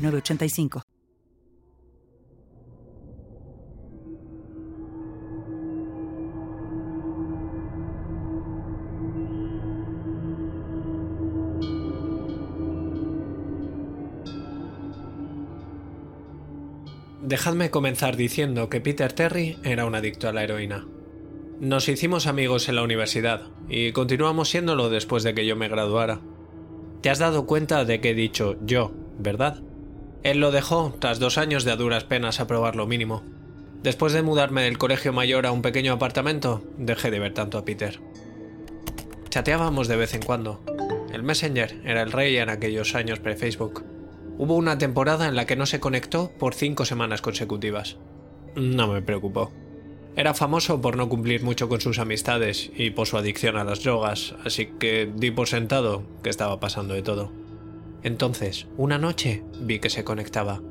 985. Dejadme comenzar diciendo que Peter Terry era un adicto a la heroína. Nos hicimos amigos en la universidad y continuamos siéndolo después de que yo me graduara. Te has dado cuenta de que he dicho yo, ¿verdad? Él lo dejó tras dos años de duras penas aprobar lo mínimo. Después de mudarme del colegio mayor a un pequeño apartamento, dejé de ver tanto a Peter. Chateábamos de vez en cuando. El Messenger era el rey en aquellos años pre-Facebook. Hubo una temporada en la que no se conectó por cinco semanas consecutivas. No me preocupó. Era famoso por no cumplir mucho con sus amistades y por su adicción a las drogas, así que di por sentado que estaba pasando de todo. Entonces, una noche vi que se conectaba.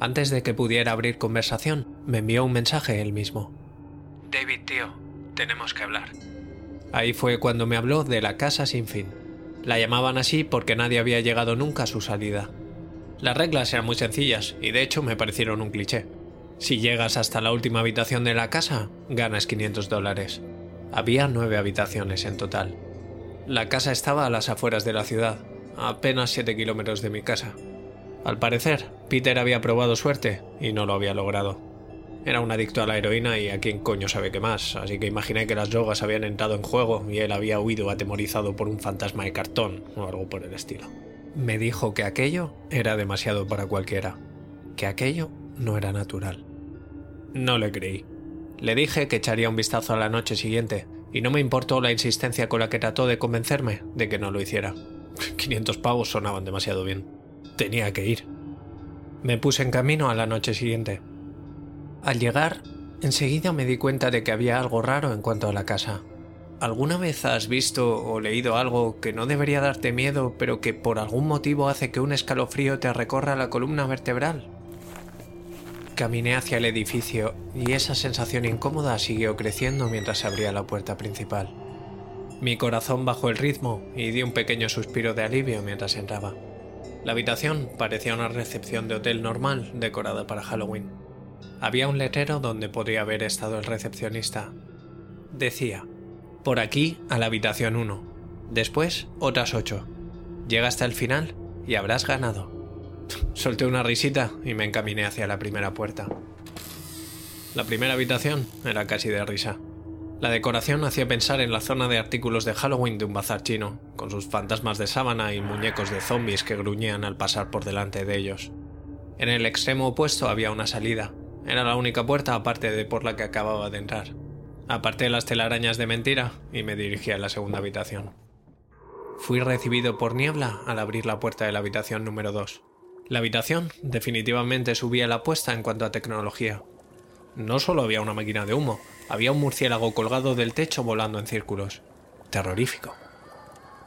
Antes de que pudiera abrir conversación, me envió un mensaje él mismo. David, tío, tenemos que hablar. Ahí fue cuando me habló de la casa sin fin. La llamaban así porque nadie había llegado nunca a su salida. Las reglas eran muy sencillas y de hecho me parecieron un cliché. Si llegas hasta la última habitación de la casa, ganas 500 dólares. Había nueve habitaciones en total. La casa estaba a las afueras de la ciudad, apenas 7 kilómetros de mi casa. Al parecer, Peter había probado suerte y no lo había logrado. Era un adicto a la heroína y a quién coño sabe qué más, así que imaginé que las drogas habían entrado en juego y él había huido atemorizado por un fantasma de cartón o algo por el estilo. Me dijo que aquello era demasiado para cualquiera, que aquello no era natural. No le creí. Le dije que echaría un vistazo a la noche siguiente, y no me importó la insistencia con la que trató de convencerme de que no lo hiciera. 500 pavos sonaban demasiado bien. Tenía que ir. Me puse en camino a la noche siguiente. Al llegar, enseguida me di cuenta de que había algo raro en cuanto a la casa. ¿Alguna vez has visto o leído algo que no debería darte miedo, pero que por algún motivo hace que un escalofrío te recorra la columna vertebral? Caminé hacia el edificio y esa sensación incómoda siguió creciendo mientras se abría la puerta principal. Mi corazón bajó el ritmo y di un pequeño suspiro de alivio mientras entraba. La habitación parecía una recepción de hotel normal decorada para Halloween. Había un letrero donde podría haber estado el recepcionista. Decía, por aquí a la habitación 1, después otras 8. Llega hasta el final y habrás ganado. Solté una risita y me encaminé hacia la primera puerta. La primera habitación era casi de risa. La decoración hacía pensar en la zona de artículos de Halloween de un bazar chino, con sus fantasmas de sábana y muñecos de zombies que gruñían al pasar por delante de ellos. En el extremo opuesto había una salida. Era la única puerta aparte de por la que acababa de entrar. Aparté las telarañas de mentira y me dirigí a la segunda habitación. Fui recibido por niebla al abrir la puerta de la habitación número 2. La habitación definitivamente subía la apuesta en cuanto a tecnología. No solo había una máquina de humo, había un murciélago colgado del techo volando en círculos. Terrorífico.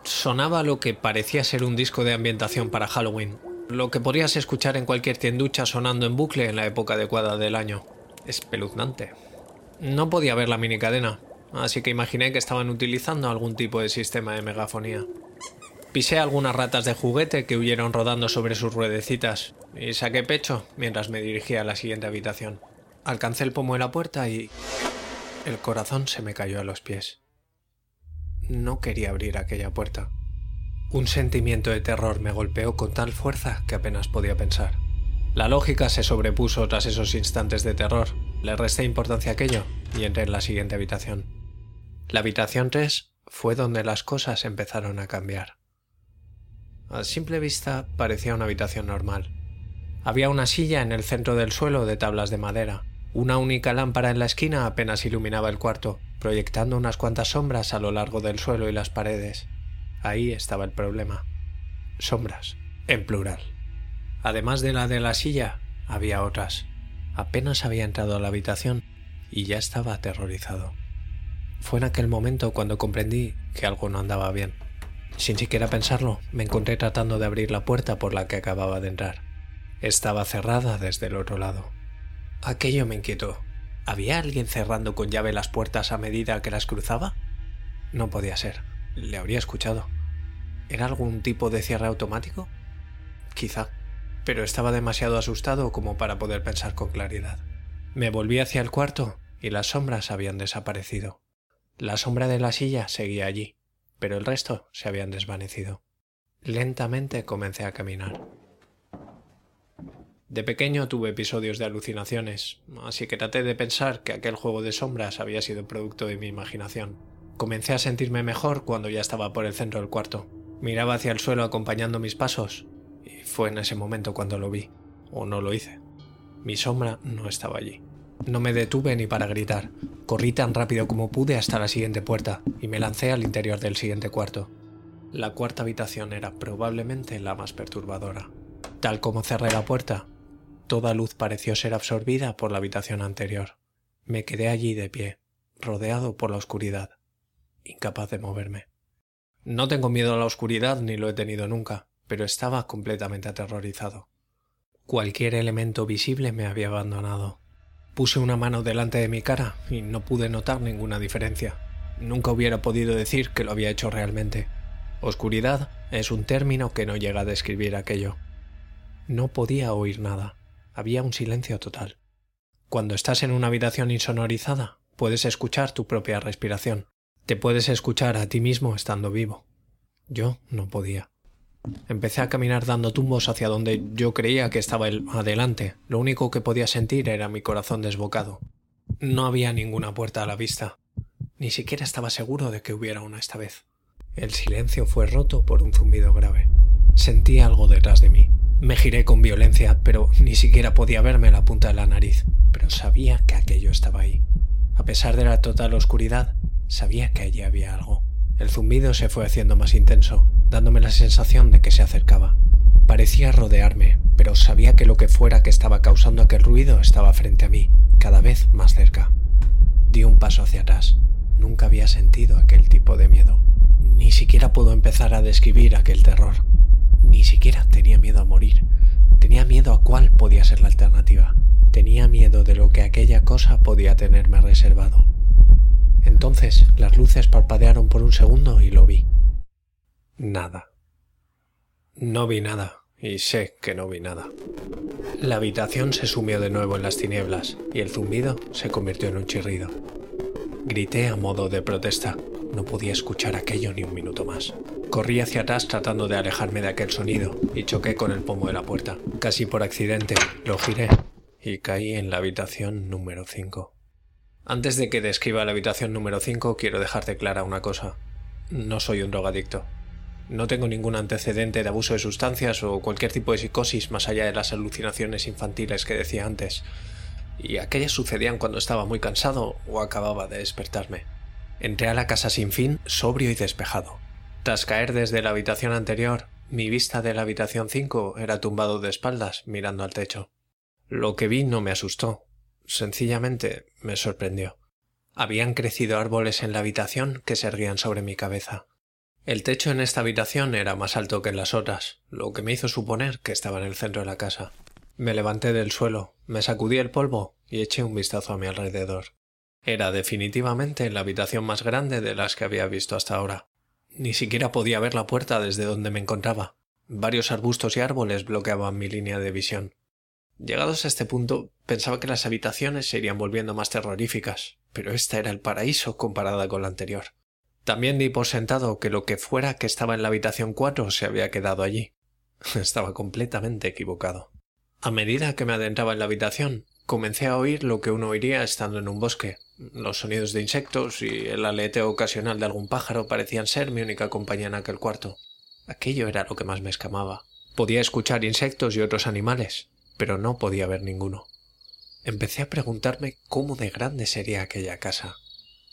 Sonaba lo que parecía ser un disco de ambientación para Halloween, lo que podrías escuchar en cualquier tienducha sonando en bucle en la época adecuada del año. Espeluznante. No podía ver la minicadena, así que imaginé que estaban utilizando algún tipo de sistema de megafonía. Pisé algunas ratas de juguete que huyeron rodando sobre sus ruedecitas y saqué pecho mientras me dirigía a la siguiente habitación. Alcancé el pomo de la puerta y el corazón se me cayó a los pies. No quería abrir aquella puerta. Un sentimiento de terror me golpeó con tal fuerza que apenas podía pensar. La lógica se sobrepuso tras esos instantes de terror. Le resté importancia a aquello y entré en la siguiente habitación. La habitación 3 fue donde las cosas empezaron a cambiar. A simple vista parecía una habitación normal. Había una silla en el centro del suelo de tablas de madera, una única lámpara en la esquina apenas iluminaba el cuarto, proyectando unas cuantas sombras a lo largo del suelo y las paredes. Ahí estaba el problema. Sombras, en plural. Además de la de la silla, había otras. Apenas había entrado a la habitación y ya estaba aterrorizado. Fue en aquel momento cuando comprendí que algo no andaba bien. Sin siquiera pensarlo, me encontré tratando de abrir la puerta por la que acababa de entrar. Estaba cerrada desde el otro lado. Aquello me inquietó. ¿Había alguien cerrando con llave las puertas a medida que las cruzaba? No podía ser. Le habría escuchado. ¿Era algún tipo de cierre automático? Quizá, pero estaba demasiado asustado como para poder pensar con claridad. Me volví hacia el cuarto y las sombras habían desaparecido. La sombra de la silla seguía allí, pero el resto se habían desvanecido. Lentamente comencé a caminar. De pequeño tuve episodios de alucinaciones, así que traté de pensar que aquel juego de sombras había sido producto de mi imaginación. Comencé a sentirme mejor cuando ya estaba por el centro del cuarto. Miraba hacia el suelo acompañando mis pasos, y fue en ese momento cuando lo vi, o no lo hice. Mi sombra no estaba allí. No me detuve ni para gritar. Corrí tan rápido como pude hasta la siguiente puerta y me lancé al interior del siguiente cuarto. La cuarta habitación era probablemente la más perturbadora. Tal como cerré la puerta, toda luz pareció ser absorbida por la habitación anterior. Me quedé allí de pie, rodeado por la oscuridad, incapaz de moverme. No tengo miedo a la oscuridad ni lo he tenido nunca, pero estaba completamente aterrorizado. Cualquier elemento visible me había abandonado. Puse una mano delante de mi cara y no pude notar ninguna diferencia. Nunca hubiera podido decir que lo había hecho realmente. Oscuridad es un término que no llega a describir aquello. No podía oír nada. Había un silencio total. Cuando estás en una habitación insonorizada, puedes escuchar tu propia respiración. Te puedes escuchar a ti mismo estando vivo. Yo no podía. Empecé a caminar dando tumbos hacia donde yo creía que estaba el adelante. Lo único que podía sentir era mi corazón desbocado. No había ninguna puerta a la vista. Ni siquiera estaba seguro de que hubiera una esta vez. El silencio fue roto por un zumbido grave. Sentí algo detrás de mí. Me giré con violencia, pero ni siquiera podía verme la punta de la nariz. Pero sabía que aquello estaba ahí. A pesar de la total oscuridad, sabía que allí había algo. El zumbido se fue haciendo más intenso, dándome la sensación de que se acercaba. Parecía rodearme, pero sabía que lo que fuera que estaba causando aquel ruido estaba frente a mí, cada vez más cerca. Di un paso hacia atrás. Nunca había sentido aquel tipo de miedo. Ni siquiera puedo empezar a describir aquel terror. Podía tenerme reservado. Entonces las luces parpadearon por un segundo y lo vi. Nada. No vi nada, y sé que no vi nada. La habitación se sumió de nuevo en las tinieblas, y el zumbido se convirtió en un chirrido. Grité a modo de protesta. No podía escuchar aquello ni un minuto más. Corrí hacia atrás tratando de alejarme de aquel sonido y choqué con el pomo de la puerta. Casi por accidente lo giré y caí en la habitación número 5. Antes de que describa la habitación número 5, quiero dejarte clara una cosa. No soy un drogadicto. No tengo ningún antecedente de abuso de sustancias o cualquier tipo de psicosis más allá de las alucinaciones infantiles que decía antes. Y aquellas sucedían cuando estaba muy cansado o acababa de despertarme. Entré a la casa sin fin, sobrio y despejado. Tras caer desde la habitación anterior, mi vista de la habitación 5 era tumbado de espaldas, mirando al techo. Lo que vi no me asustó, Sencillamente me sorprendió. Habían crecido árboles en la habitación que se erguían sobre mi cabeza. El techo en esta habitación era más alto que en las otras, lo que me hizo suponer que estaba en el centro de la casa. Me levanté del suelo, me sacudí el polvo y eché un vistazo a mi alrededor. Era definitivamente la habitación más grande de las que había visto hasta ahora. Ni siquiera podía ver la puerta desde donde me encontraba. Varios arbustos y árboles bloqueaban mi línea de visión. Llegados a este punto, pensaba que las habitaciones se irían volviendo más terroríficas, pero esta era el paraíso comparada con la anterior. También di por sentado que lo que fuera que estaba en la habitación 4 se había quedado allí. Estaba completamente equivocado. A medida que me adentraba en la habitación, comencé a oír lo que uno oiría estando en un bosque. Los sonidos de insectos y el aleteo ocasional de algún pájaro parecían ser mi única compañía en aquel cuarto. Aquello era lo que más me escamaba. Podía escuchar insectos y otros animales, pero no podía ver ninguno. Empecé a preguntarme cómo de grande sería aquella casa.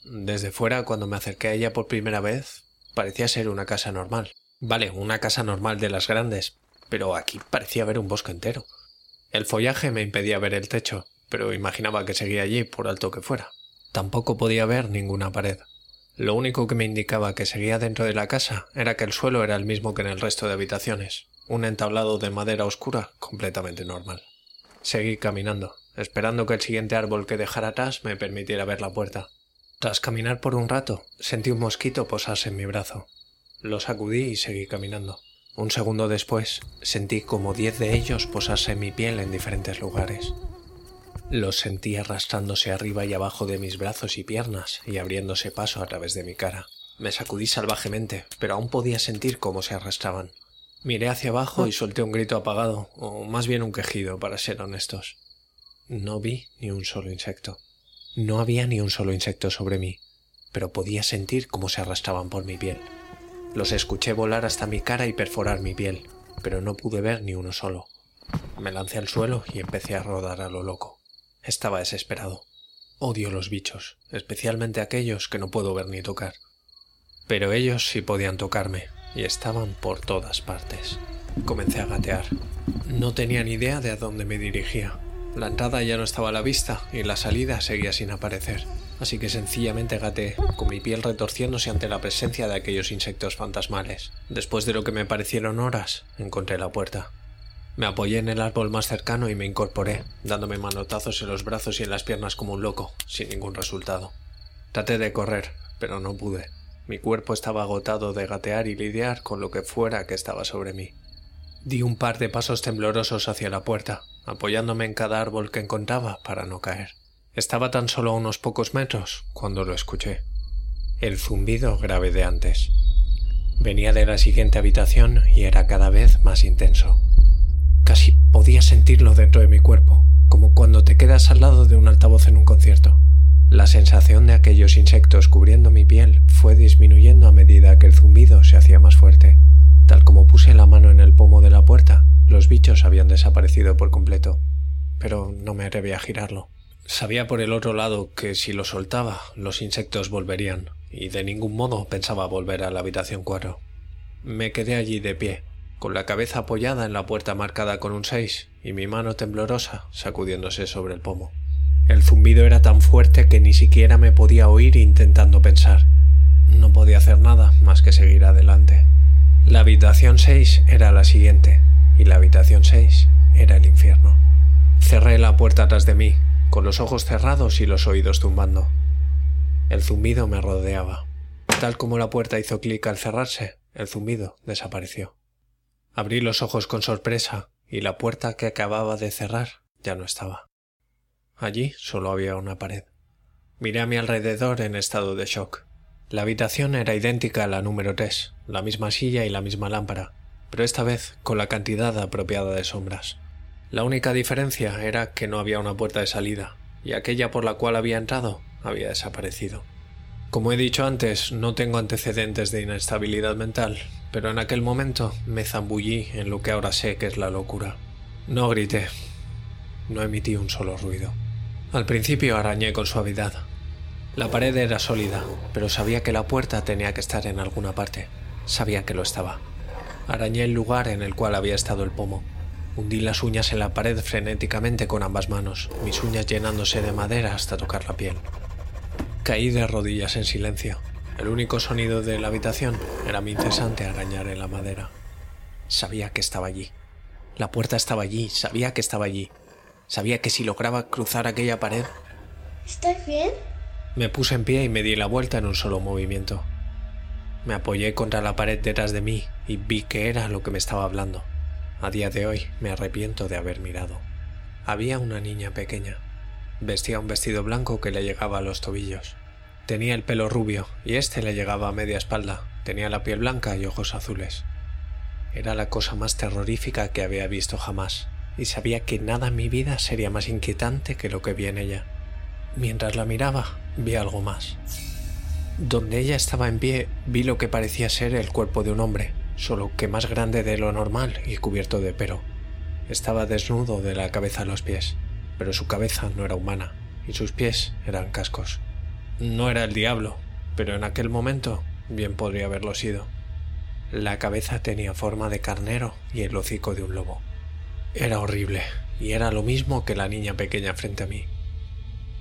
Desde fuera, cuando me acerqué a ella por primera vez, parecía ser una casa normal. Vale, una casa normal de las grandes, pero aquí parecía haber un bosque entero. El follaje me impedía ver el techo, pero imaginaba que seguía allí por alto que fuera. Tampoco podía ver ninguna pared. Lo único que me indicaba que seguía dentro de la casa era que el suelo era el mismo que en el resto de habitaciones, un entablado de madera oscura completamente normal. Seguí caminando, esperando que el siguiente árbol que dejara atrás me permitiera ver la puerta. Tras caminar por un rato, sentí un mosquito posarse en mi brazo. Lo sacudí y seguí caminando. Un segundo después, sentí como diez de ellos posarse en mi piel en diferentes lugares. Los sentí arrastrándose arriba y abajo de mis brazos y piernas y abriéndose paso a través de mi cara. Me sacudí salvajemente, pero aún podía sentir cómo se arrastraban. Miré hacia abajo y solté un grito apagado, o más bien un quejido, para ser honestos. No vi ni un solo insecto. No había ni un solo insecto sobre mí, pero podía sentir cómo se arrastraban por mi piel. Los escuché volar hasta mi cara y perforar mi piel, pero no pude ver ni uno solo. Me lancé al suelo y empecé a rodar a lo loco. Estaba desesperado. Odio los bichos, especialmente aquellos que no puedo ver ni tocar. Pero ellos sí podían tocarme, y estaban por todas partes. Comencé a gatear. No tenía ni idea de a dónde me dirigía. La entrada ya no estaba a la vista y la salida seguía sin aparecer, así que sencillamente gateé, con mi piel retorciéndose ante la presencia de aquellos insectos fantasmales. Después de lo que me parecieron horas, encontré la puerta. Me apoyé en el árbol más cercano y me incorporé, dándome manotazos en los brazos y en las piernas como un loco, sin ningún resultado. Traté de correr, pero no pude. Mi cuerpo estaba agotado de gatear y lidiar con lo que fuera que estaba sobre mí. Di un par de pasos temblorosos hacia la puerta, apoyándome en cada árbol que encontraba para no caer. Estaba tan solo a unos pocos metros cuando lo escuché. El zumbido grave de antes. Venía de la siguiente habitación y era cada vez más intenso. Casi podía sentirlo dentro de mi cuerpo, como cuando te quedas al lado de un altavoz en un concierto. La sensación de aquellos insectos cubriendo mi piel fue disminuyendo a medida que el zumbido se hacía más fuerte. Tal como puse la mano en el pomo de la puerta, los bichos habían desaparecido por completo, pero no me atreví a girarlo. Sabía por el otro lado que si lo soltaba, los insectos volverían, y de ningún modo pensaba volver a la habitación 4. Me quedé allí de pie, con la cabeza apoyada en la puerta marcada con un 6 y mi mano temblorosa sacudiéndose sobre el pomo. El zumbido era tan fuerte que ni siquiera me podía oír intentando pensar. No podía hacer nada más que seguir adelante. La habitación 6 era la siguiente, y la habitación 6 era el infierno. Cerré la puerta atrás de mí, con los ojos cerrados y los oídos zumbando. El zumbido me rodeaba. Tal como la puerta hizo clic al cerrarse, el zumbido desapareció. Abrí los ojos con sorpresa y la puerta que acababa de cerrar ya no estaba. Allí solo había una pared. Miré a mi alrededor en estado de shock. La habitación era idéntica a la número 3, la misma silla y la misma lámpara, pero esta vez con la cantidad apropiada de sombras. La única diferencia era que no había una puerta de salida, y aquella por la cual había entrado había desaparecido. Como he dicho antes, no tengo antecedentes de inestabilidad mental, pero en aquel momento me zambullí en lo que ahora sé que es la locura. No grité, no emití un solo ruido. Al principio arañé con suavidad. La pared era sólida, pero sabía que la puerta tenía que estar en alguna parte. Sabía que lo estaba. Arañé el lugar en el cual había estado el pomo. Hundí las uñas en la pared frenéticamente con ambas manos, mis uñas llenándose de madera hasta tocar la piel. Caí de rodillas en silencio. El único sonido de la habitación era mi incesante arañar en la madera. Sabía que estaba allí. La puerta estaba allí, sabía que estaba allí, Sabía que si lograba cruzar aquella pared... ¿Estás bien? Me puse en pie y me di la vuelta en un solo movimiento. Me apoyé contra la pared detrás de mí y vi que era lo que me estaba hablando. A día de hoy me arrepiento de haber mirado. Había una niña pequeña. Vestía un vestido blanco que le llegaba a los tobillos. Tenía el pelo rubio y este le llegaba a media espalda. Tenía la piel blanca y ojos azules. Era la cosa más terrorífica que había visto jamás y sabía que nada en mi vida sería más inquietante que lo que vi en ella. Mientras la miraba, vi algo más. Donde ella estaba en pie, vi lo que parecía ser el cuerpo de un hombre, solo que más grande de lo normal y cubierto de pelo. Estaba desnudo de la cabeza a los pies, pero su cabeza no era humana y sus pies eran cascos. No era el diablo, pero en aquel momento bien podría haberlo sido. La cabeza tenía forma de carnero y el hocico de un lobo. Era horrible, y era lo mismo que la niña pequeña frente a mí.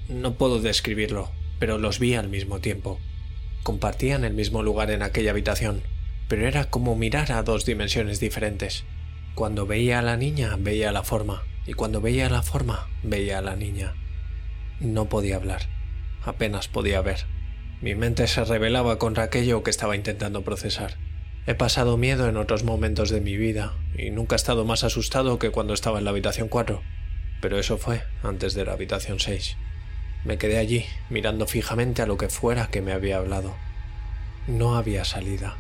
No puedo describirlo, pero los vi al mismo tiempo. Compartían el mismo lugar en aquella habitación, pero era como mirar a dos dimensiones diferentes. Cuando veía a la niña, veía la forma, y cuando veía la forma, veía a la niña. No podía hablar, apenas podía ver. Mi mente se rebelaba contra aquello que estaba intentando procesar. He pasado miedo en otros momentos de mi vida y nunca he estado más asustado que cuando estaba en la habitación 4, pero eso fue antes de la habitación 6. Me quedé allí, mirando fijamente a lo que fuera que me había hablado. No había salida.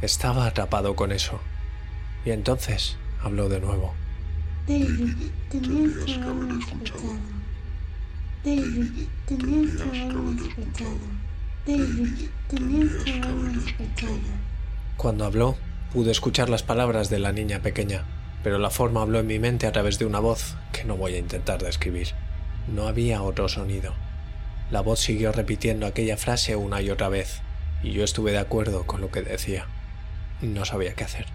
Estaba atrapado con eso. Y entonces habló de nuevo. David, tenías que haberme escuchado. David, tenías que haberme escuchado. David, tenías que haberme escuchado. Cuando habló, pude escuchar las palabras de la niña pequeña, pero la forma habló en mi mente a través de una voz que no voy a intentar describir. No había otro sonido. La voz siguió repitiendo aquella frase una y otra vez, y yo estuve de acuerdo con lo que decía. No sabía qué hacer.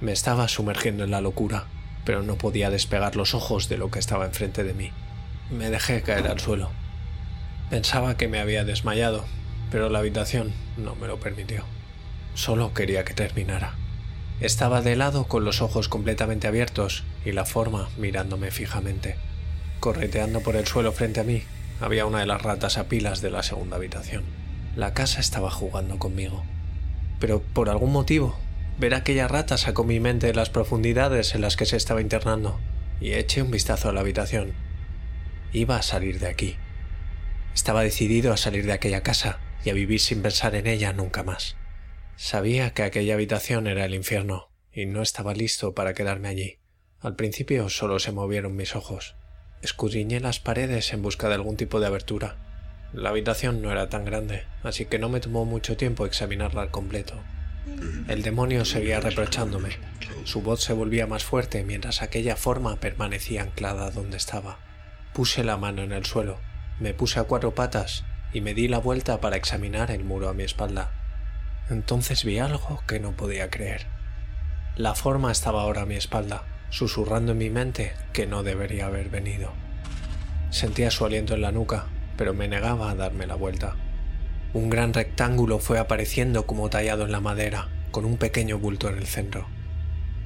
Me estaba sumergiendo en la locura, pero no podía despegar los ojos de lo que estaba enfrente de mí. Me dejé caer al suelo. Pensaba que me había desmayado, pero la habitación no me lo permitió. Solo quería que terminara. Estaba de lado con los ojos completamente abiertos y la forma mirándome fijamente. Correteando por el suelo frente a mí había una de las ratas a pilas de la segunda habitación. La casa estaba jugando conmigo. Pero por algún motivo, ver aquella rata sacó mi mente de las profundidades en las que se estaba internando y eché un vistazo a la habitación. Iba a salir de aquí. Estaba decidido a salir de aquella casa y a vivir sin pensar en ella nunca más. Sabía que aquella habitación era el infierno y no estaba listo para quedarme allí. Al principio solo se movieron mis ojos. Escudriñé las paredes en busca de algún tipo de abertura. La habitación no era tan grande, así que no me tomó mucho tiempo examinarla al completo. El demonio seguía reprochándome. Su voz se volvía más fuerte mientras aquella forma permanecía anclada donde estaba. Puse la mano en el suelo, me puse a cuatro patas y me di la vuelta para examinar el muro a mi espalda. Entonces vi algo que no podía creer. La forma estaba ahora a mi espalda, susurrando en mi mente que no debería haber venido. Sentía su aliento en la nuca, pero me negaba a darme la vuelta. Un gran rectángulo fue apareciendo como tallado en la madera, con un pequeño bulto en el centro.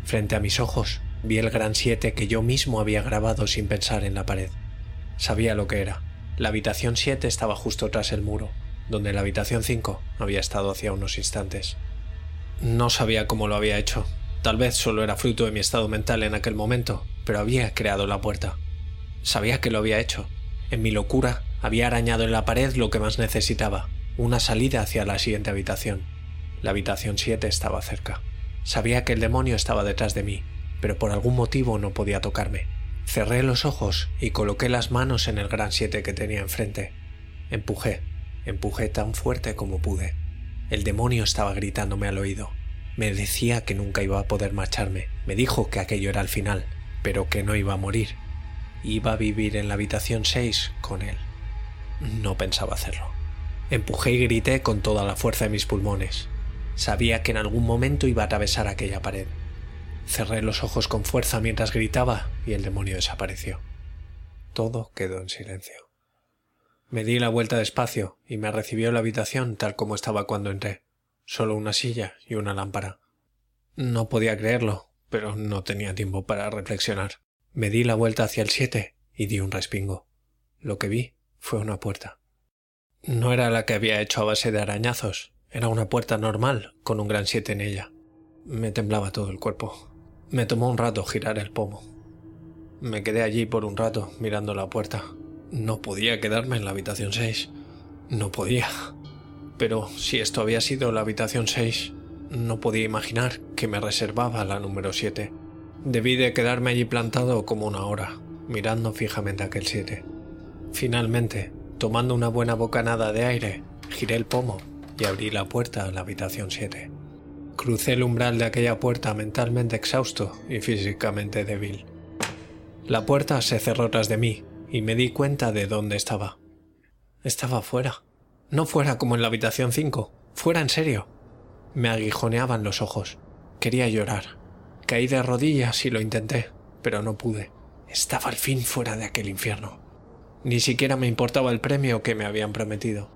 Frente a mis ojos vi el gran siete que yo mismo había grabado sin pensar en la pared. Sabía lo que era. La habitación 7 estaba justo tras el muro, donde la habitación 5 había estado hacía unos instantes. No sabía cómo lo había hecho. Tal vez solo era fruto de mi estado mental en aquel momento, pero había creado la puerta. Sabía que lo había hecho. En mi locura había arañado en la pared lo que más necesitaba, una salida hacia la siguiente habitación. La habitación 7 estaba cerca. Sabía que el demonio estaba detrás de mí, pero por algún motivo no podía tocarme. Cerré los ojos y coloqué las manos en el gran 7 que tenía enfrente. Empujé, empujé tan fuerte como pude. El demonio estaba gritándome al oído. Me decía que nunca iba a poder marcharme. Me dijo que aquello era el final, pero que no iba a morir. Iba a vivir en la habitación 6 con él. No pensaba hacerlo. Empujé y grité con toda la fuerza de mis pulmones. Sabía que en algún momento iba a atravesar aquella pared. Cerré los ojos con fuerza mientras gritaba y el demonio desapareció. Todo quedó en silencio. Me di la vuelta despacio y me recibió la habitación tal como estaba cuando entré. Solo una silla y una lámpara. No podía creerlo, pero no tenía tiempo para reflexionar. Me di la vuelta hacia el siete y di un respingo. Lo que vi fue una puerta. No era la que había hecho a base de arañazos, era una puerta normal con un gran siete en ella. Me temblaba todo el cuerpo. Me tomó un rato girar el pomo. Me quedé allí por un rato mirando la puerta. No podía quedarme en la habitación 6. No podía. Pero si esto había sido la habitación 6, no podía imaginar que me reservaba la número 7. Debí de quedarme allí plantado como una hora, mirando fijamente aquel 7. Finalmente, tomando una buena bocanada de aire, giré el pomo y abrí la puerta a la habitación 7. Crucé el umbral de aquella puerta mentalmente exhausto y físicamente débil. La puerta se cerró tras de mí y me di cuenta de dónde estaba. Estaba fuera. No fuera como en la habitación 5, fuera en serio. Me aguijoneaban los ojos. Quería llorar. Caí de rodillas y lo intenté, pero no pude. Estaba al fin fuera de aquel infierno. Ni siquiera me importaba el premio que me habían prometido.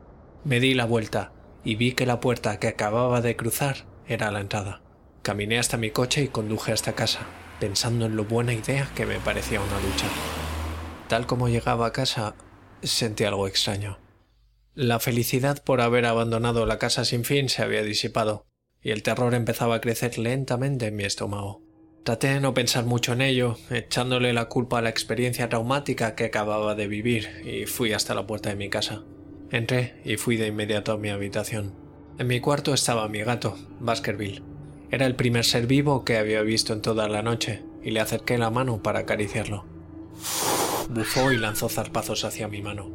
Me di la vuelta y vi que la puerta que acababa de cruzar era la entrada. Caminé hasta mi coche y conduje hasta casa, pensando en lo buena idea que me parecía una lucha. Tal como llegaba a casa, sentí algo extraño. La felicidad por haber abandonado la casa sin fin se había disipado, y el terror empezaba a crecer lentamente en mi estómago. Traté de no pensar mucho en ello, echándole la culpa a la experiencia traumática que acababa de vivir, y fui hasta la puerta de mi casa. Entré y fui de inmediato a mi habitación. En mi cuarto estaba mi gato, Baskerville. Era el primer ser vivo que había visto en toda la noche, y le acerqué la mano para acariciarlo. Bufó y lanzó zarpazos hacia mi mano.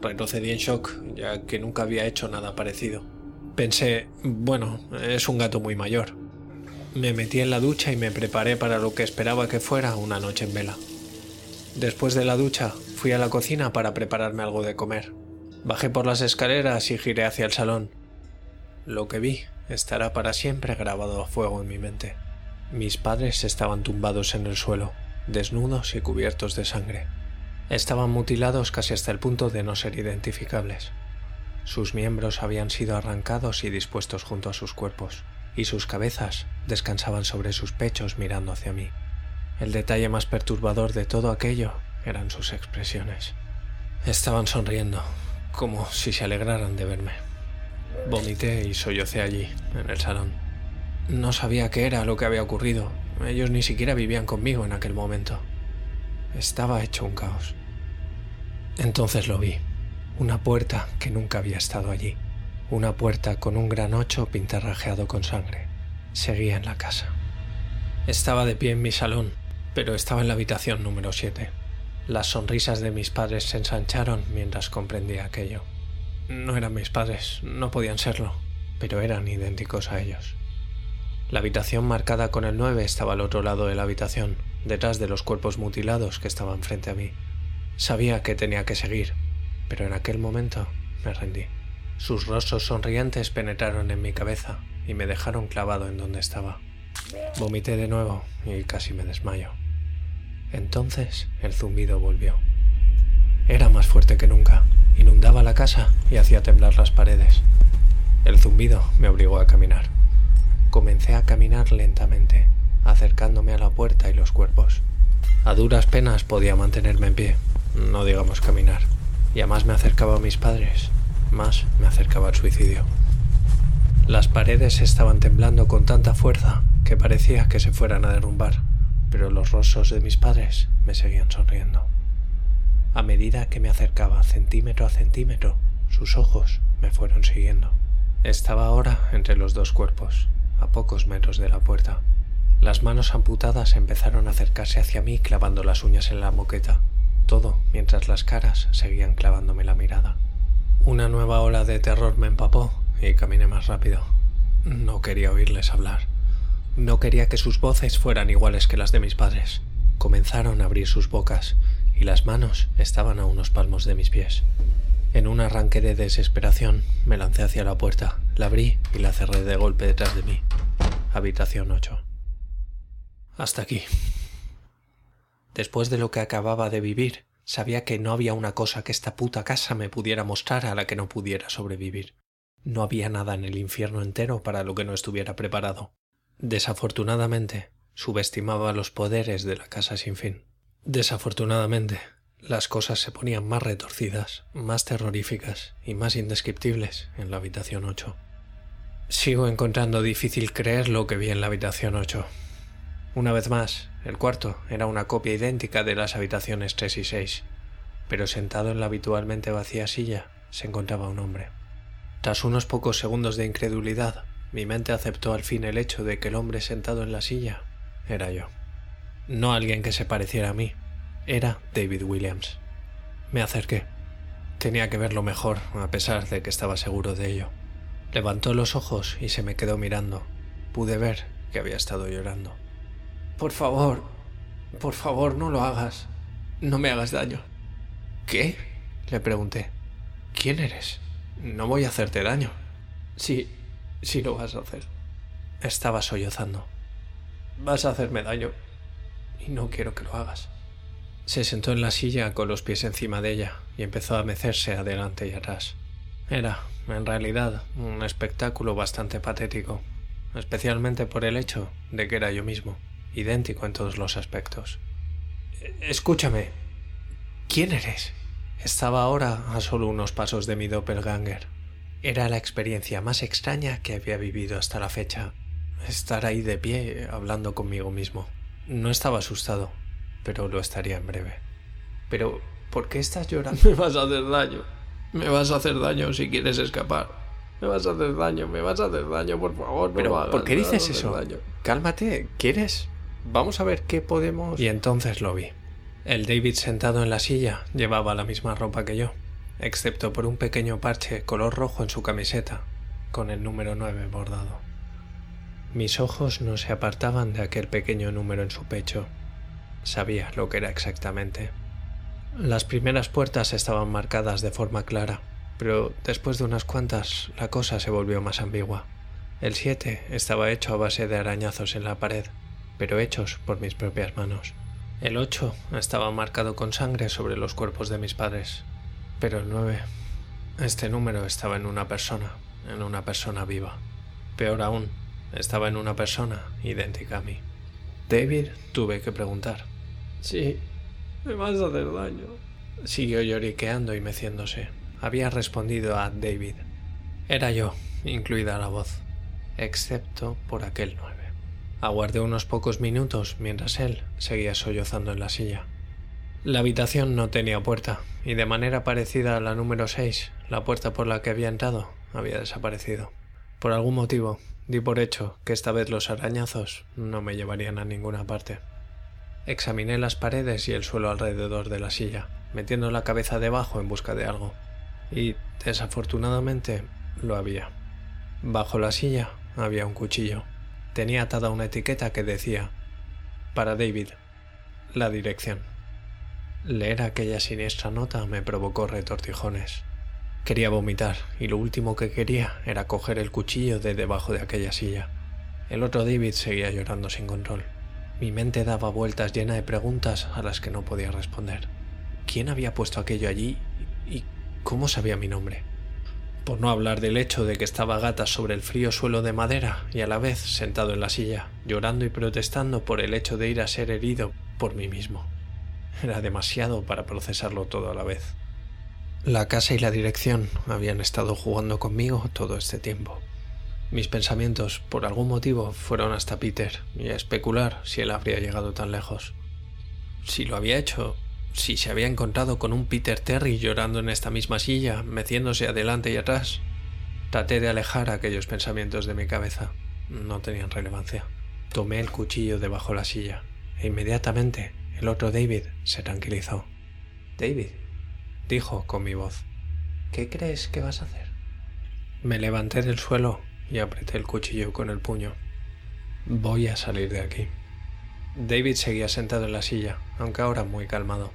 Retrocedí en shock, ya que nunca había hecho nada parecido. Pensé, bueno, es un gato muy mayor, me metí en la ducha y me preparé para lo que esperaba que fuera una noche en vela. Después de la ducha, fui a la cocina para prepararme algo de comer. Bajé por las escaleras y giré hacia el salón. Lo que vi estará para siempre grabado a fuego en mi mente. Mis padres estaban tumbados en el suelo, desnudos y cubiertos de sangre. Estaban mutilados casi hasta el punto de no ser identificables. Sus miembros habían sido arrancados y dispuestos junto a sus cuerpos y sus cabezas descansaban sobre sus pechos mirando hacia mí. El detalle más perturbador de todo aquello eran sus expresiones. Estaban sonriendo, como si se alegraran de verme. Vomité y sollocé allí, en el salón. No sabía qué era lo que había ocurrido. Ellos ni siquiera vivían conmigo en aquel momento. Estaba hecho un caos. Entonces lo vi. Una puerta que nunca había estado allí. Una puerta con un gran ocho pintarrajeado con sangre. Seguía en la casa. Estaba de pie en mi salón, pero estaba en la habitación número 7. Las sonrisas de mis padres se ensancharon mientras comprendía aquello. No eran mis padres, no podían serlo, pero eran idénticos a ellos. La habitación marcada con el 9 estaba al otro lado de la habitación, detrás de los cuerpos mutilados que estaban frente a mí. Sabía que tenía que seguir, pero en aquel momento me rendí. Sus rostros sonrientes penetraron en mi cabeza y me dejaron clavado en donde estaba. Vomité de nuevo y casi me desmayo. Entonces el zumbido volvió. Era más fuerte que nunca, inundaba la casa y hacía temblar las paredes. El zumbido me obligó a caminar. Comencé a caminar lentamente, acercándome a la puerta y los cuerpos. A duras penas podía mantenerme en pie, no digamos caminar, y además me acercaba a mis padres, más me acercaba al suicidio. Las paredes estaban temblando con tanta fuerza que parecía que se fueran a derrumbar, pero los rostros de mis padres me seguían sonriendo. A medida que me acercaba centímetro a centímetro, sus ojos me fueron siguiendo. Estaba ahora entre los dos cuerpos, a pocos metros de la puerta. Las manos amputadas empezaron a acercarse hacia mí clavando las uñas en la moqueta, todo mientras las caras seguían clavándome la mirada. Una nueva ola de terror me empapó y caminé más rápido. No quería oírles hablar. No quería que sus voces fueran iguales que las de mis padres. Comenzaron a abrir sus bocas y las manos estaban a unos palmos de mis pies. En un arranque de desesperación me lancé hacia la puerta, la abrí y la cerré de golpe detrás de mí. Habitación 8. Hasta aquí. Después de lo que acababa de vivir, Sabía que no había una cosa que esta puta casa me pudiera mostrar a la que no pudiera sobrevivir. No había nada en el infierno entero para lo que no estuviera preparado. Desafortunadamente, subestimaba los poderes de la casa sin fin. Desafortunadamente, las cosas se ponían más retorcidas, más terroríficas y más indescriptibles en la habitación 8. Sigo encontrando difícil creer lo que vi en la habitación 8. Una vez más, el cuarto era una copia idéntica de las habitaciones 3 y 6, pero sentado en la habitualmente vacía silla se encontraba un hombre. Tras unos pocos segundos de incredulidad, mi mente aceptó al fin el hecho de que el hombre sentado en la silla era yo. No alguien que se pareciera a mí, era David Williams. Me acerqué. Tenía que verlo mejor, a pesar de que estaba seguro de ello. Levantó los ojos y se me quedó mirando. Pude ver que había estado llorando. Por favor, por favor, no lo hagas. No me hagas daño. ¿Qué? Le pregunté. ¿Quién eres? No voy a hacerte daño. Sí, si lo vas a hacer. Estaba sollozando. Vas a hacerme daño. Y no quiero que lo hagas. Se sentó en la silla con los pies encima de ella y empezó a mecerse adelante y atrás. Era, en realidad, un espectáculo bastante patético, especialmente por el hecho de que era yo mismo, idéntico en todos los aspectos. Escúchame. ¿Quién eres? Estaba ahora a solo unos pasos de mi doppelganger. Era la experiencia más extraña que había vivido hasta la fecha. Estar ahí de pie hablando conmigo mismo. No estaba asustado, pero lo estaría en breve. Pero, ¿por qué estás llorando? Me vas a hacer daño. Me vas a hacer daño si quieres escapar. Me vas a hacer daño, me vas a hacer daño, por favor, no Pero, hagas, ¿por qué dices eso? daño. Cálmate, ¿quieres? Vamos a ver qué podemos... Y entonces lo vi. El David sentado en la silla llevaba la misma ropa que yo, excepto por un pequeño parche color rojo en su camiseta, con el número 9 bordado. Mis ojos no se apartaban de aquel pequeño número en su pecho. Sabía lo que era exactamente. Las primeras puertas estaban marcadas de forma clara, pero después de unas cuantas la cosa se volvió más ambigua. El 7 estaba hecho a base de arañazos en la pared, pero hechos por mis propias manos. El 8 estaba marcado con sangre sobre los cuerpos de mis padres, pero el 9, este número estaba en una persona, en una persona viva. Peor aún, estaba en una persona idéntica a mí. David, tuve que preguntar. Sí, me vas a hacer daño. Siguió lloriqueando y meciéndose. Había respondido a David. Era yo, incluida la voz, excepto por aquel nueve. Aguardé unos pocos minutos mientras él seguía sollozando en la silla. La habitación no tenía puerta, y de manera parecida a la número 6, la puerta por la que había entrado había desaparecido. Por algún motivo, di por hecho que esta vez los arañazos no me llevarían a ninguna parte. Examiné las paredes y el suelo alrededor de la silla, metiendo la cabeza debajo en busca de algo. Y, desafortunadamente, lo había. Bajo la silla había un cuchillo. Tenía atada una etiqueta que decía Para David. La dirección. Leer aquella siniestra nota me provocó retortijones. Quería vomitar y lo último que quería era coger el cuchillo de debajo de aquella silla. El otro David seguía llorando sin control. Mi mente daba vueltas llena de preguntas a las que no podía responder. ¿Quién había puesto aquello allí y cómo sabía mi nombre? Por no hablar del hecho de que estaba gata sobre el frío suelo de madera y a la vez sentado en la silla, llorando y protestando por el hecho de ir a ser herido por mí mismo. Era demasiado para procesarlo todo a la vez. La casa y la dirección habían estado jugando conmigo todo este tiempo. Mis pensamientos, por algún motivo, fueron hasta Peter y a especular si él habría llegado tan lejos. Si lo había hecho, si se había encontrado con un Peter Terry llorando en esta misma silla, meciéndose adelante y atrás. Traté de alejar aquellos pensamientos de mi cabeza. No tenían relevancia. Tomé el cuchillo debajo la silla e inmediatamente el otro David se tranquilizó. David, dijo con mi voz, ¿qué crees que vas a hacer? Me levanté del suelo y apreté el cuchillo con el puño. Voy a salir de aquí. David seguía sentado en la silla, aunque ahora muy calmado.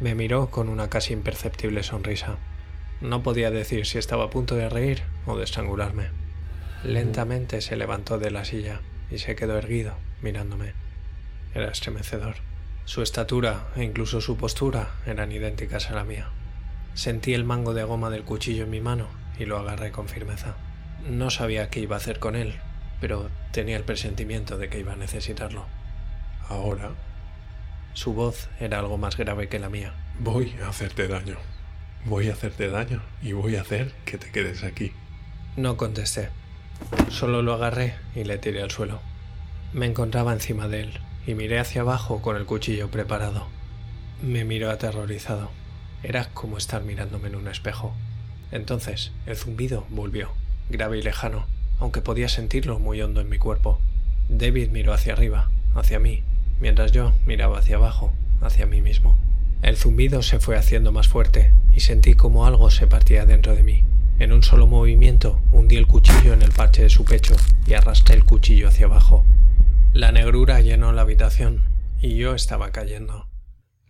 Me miró con una casi imperceptible sonrisa. No podía decir si estaba a punto de reír o de estrangularme. Lentamente se levantó de la silla y se quedó erguido, mirándome. Era estremecedor. Su estatura e incluso su postura eran idénticas a la mía. Sentí el mango de goma del cuchillo en mi mano y lo agarré con firmeza. No sabía qué iba a hacer con él, pero tenía el presentimiento de que iba a necesitarlo. Ahora Su voz era algo más grave que la mía. voy a hacerte daño. Voy a hacerte daño y voy a hacer que te quedes aquí. No contesté. Solo lo agarré y le tiré al suelo. Me encontraba encima de él y miré hacia abajo con el cuchillo preparado. Me miró aterrorizado. Era como estar mirándome en un espejo. Entonces el zumbido volvió, grave y lejano, aunque podía sentirlo muy hondo en mi cuerpo. David miró hacia arriba, hacia mí, mientras yo miraba hacia abajo, hacia mí mismo. El zumbido se fue haciendo más fuerte y sentí como algo se partía dentro de mí. En un solo movimiento hundí el cuchillo en el parche de su pecho y arrastré el cuchillo hacia abajo. La negrura llenó la habitación y yo estaba cayendo.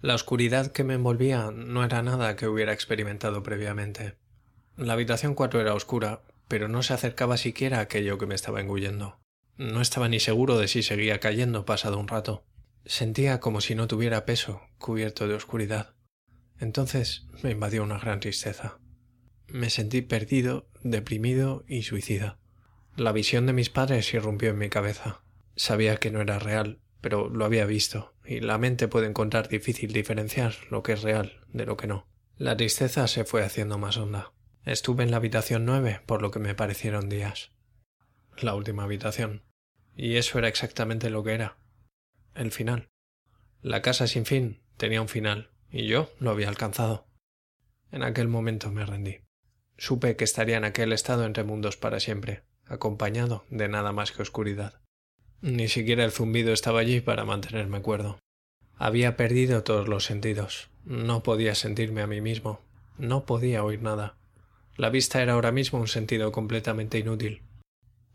La oscuridad que me envolvía no era nada que hubiera experimentado previamente. La habitación 4 era oscura, pero no se acercaba siquiera a aquello que me estaba engullendo. No estaba ni seguro de si seguía cayendo pasado un rato. Sentía como si no tuviera peso, cubierto de oscuridad. Entonces me invadió una gran tristeza. Me sentí perdido, deprimido y suicida. La visión de mis padres irrumpió en mi cabeza. Sabía que no era real, pero lo había visto, y la mente puede encontrar difícil diferenciar lo que es real de lo que no. La tristeza se fue haciendo más honda. Estuve en la habitación nueve, por lo que me parecieron días. La última habitación. Y eso era exactamente lo que era. El final. La casa sin fin tenía un final, y yo lo había alcanzado. En aquel momento me rendí. Supe que estaría en aquel estado entre mundos para siempre, acompañado de nada más que oscuridad. Ni siquiera el zumbido estaba allí para mantenerme cuerdo. Había perdido todos los sentidos. No podía sentirme a mí mismo. No podía oír nada. La vista era ahora mismo un sentido completamente inútil.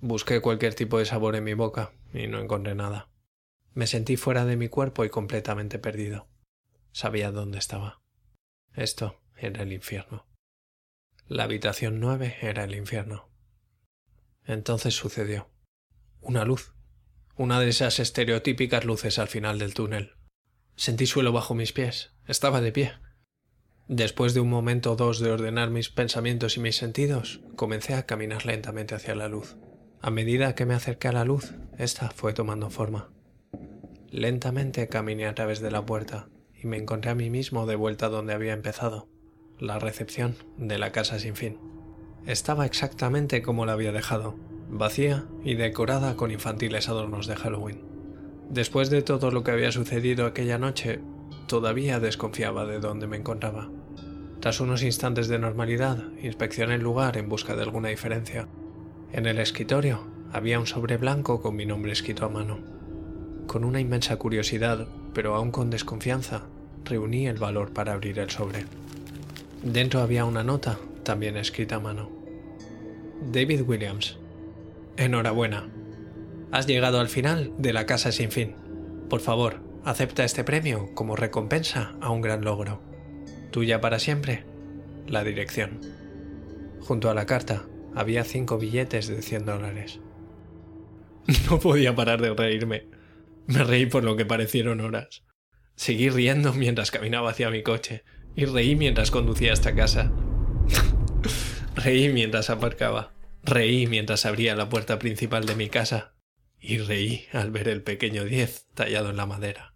Busqué cualquier tipo de sabor en mi boca y no encontré nada. Me sentí fuera de mi cuerpo y completamente perdido. Sabía dónde estaba. Esto era el infierno. La habitación nueve era el infierno. Entonces sucedió. Una luz una de esas estereotípicas luces al final del túnel. Sentí suelo bajo mis pies. Estaba de pie. Después de un momento o dos de ordenar mis pensamientos y mis sentidos, comencé a caminar lentamente hacia la luz. A medida que me acerqué a la luz, ésta fue tomando forma. Lentamente caminé a través de la puerta y me encontré a mí mismo de vuelta donde había empezado, la recepción de la casa sin fin. Estaba exactamente como la había dejado, vacía y decorada con infantiles adornos de Halloween. Después de todo lo que había sucedido aquella noche, todavía desconfiaba de dónde me encontraba. Tras unos instantes de normalidad, inspeccioné el lugar en busca de alguna diferencia. En el escritorio había un sobre blanco con mi nombre escrito a mano. Con una inmensa curiosidad, pero aún con desconfianza, reuní el valor para abrir el sobre. Dentro había una nota, también escrita a mano. David Williams, Enhorabuena. Has llegado al final de la casa sin fin. Por favor, acepta este premio como recompensa a un gran logro. Tuya para siempre. La dirección. Junto a la carta había cinco billetes de 100 dólares. No podía parar de reírme. Me reí por lo que parecieron horas. Seguí riendo mientras caminaba hacia mi coche y reí mientras conducía hasta casa. reí mientras aparcaba. Reí mientras abría la puerta principal de mi casa y reí al ver el pequeño diez tallado en la madera.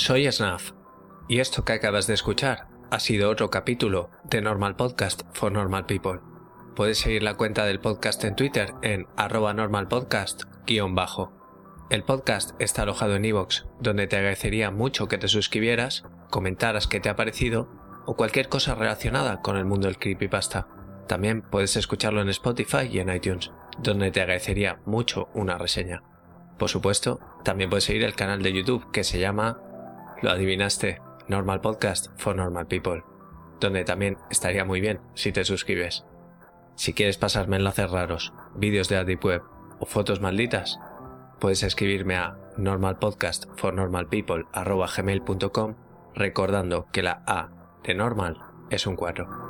Soy Snaf, y esto que acabas de escuchar ha sido otro capítulo de Normal Podcast for Normal People. Puedes seguir la cuenta del podcast en Twitter en arroba normalpodcast-bajo. El podcast está alojado en iVoox, donde te agradecería mucho que te suscribieras, comentaras qué te ha parecido o cualquier cosa relacionada con el mundo del creepypasta. También puedes escucharlo en Spotify y en iTunes, donde te agradecería mucho una reseña. Por supuesto, también puedes seguir el canal de YouTube que se llama lo adivinaste, Normal Podcast for Normal People, donde también estaría muy bien si te suscribes. Si quieres pasarme enlaces raros, vídeos de Deep Web o fotos malditas, puedes escribirme a normalpodcastfornormalpeople.com recordando que la A de normal es un 4.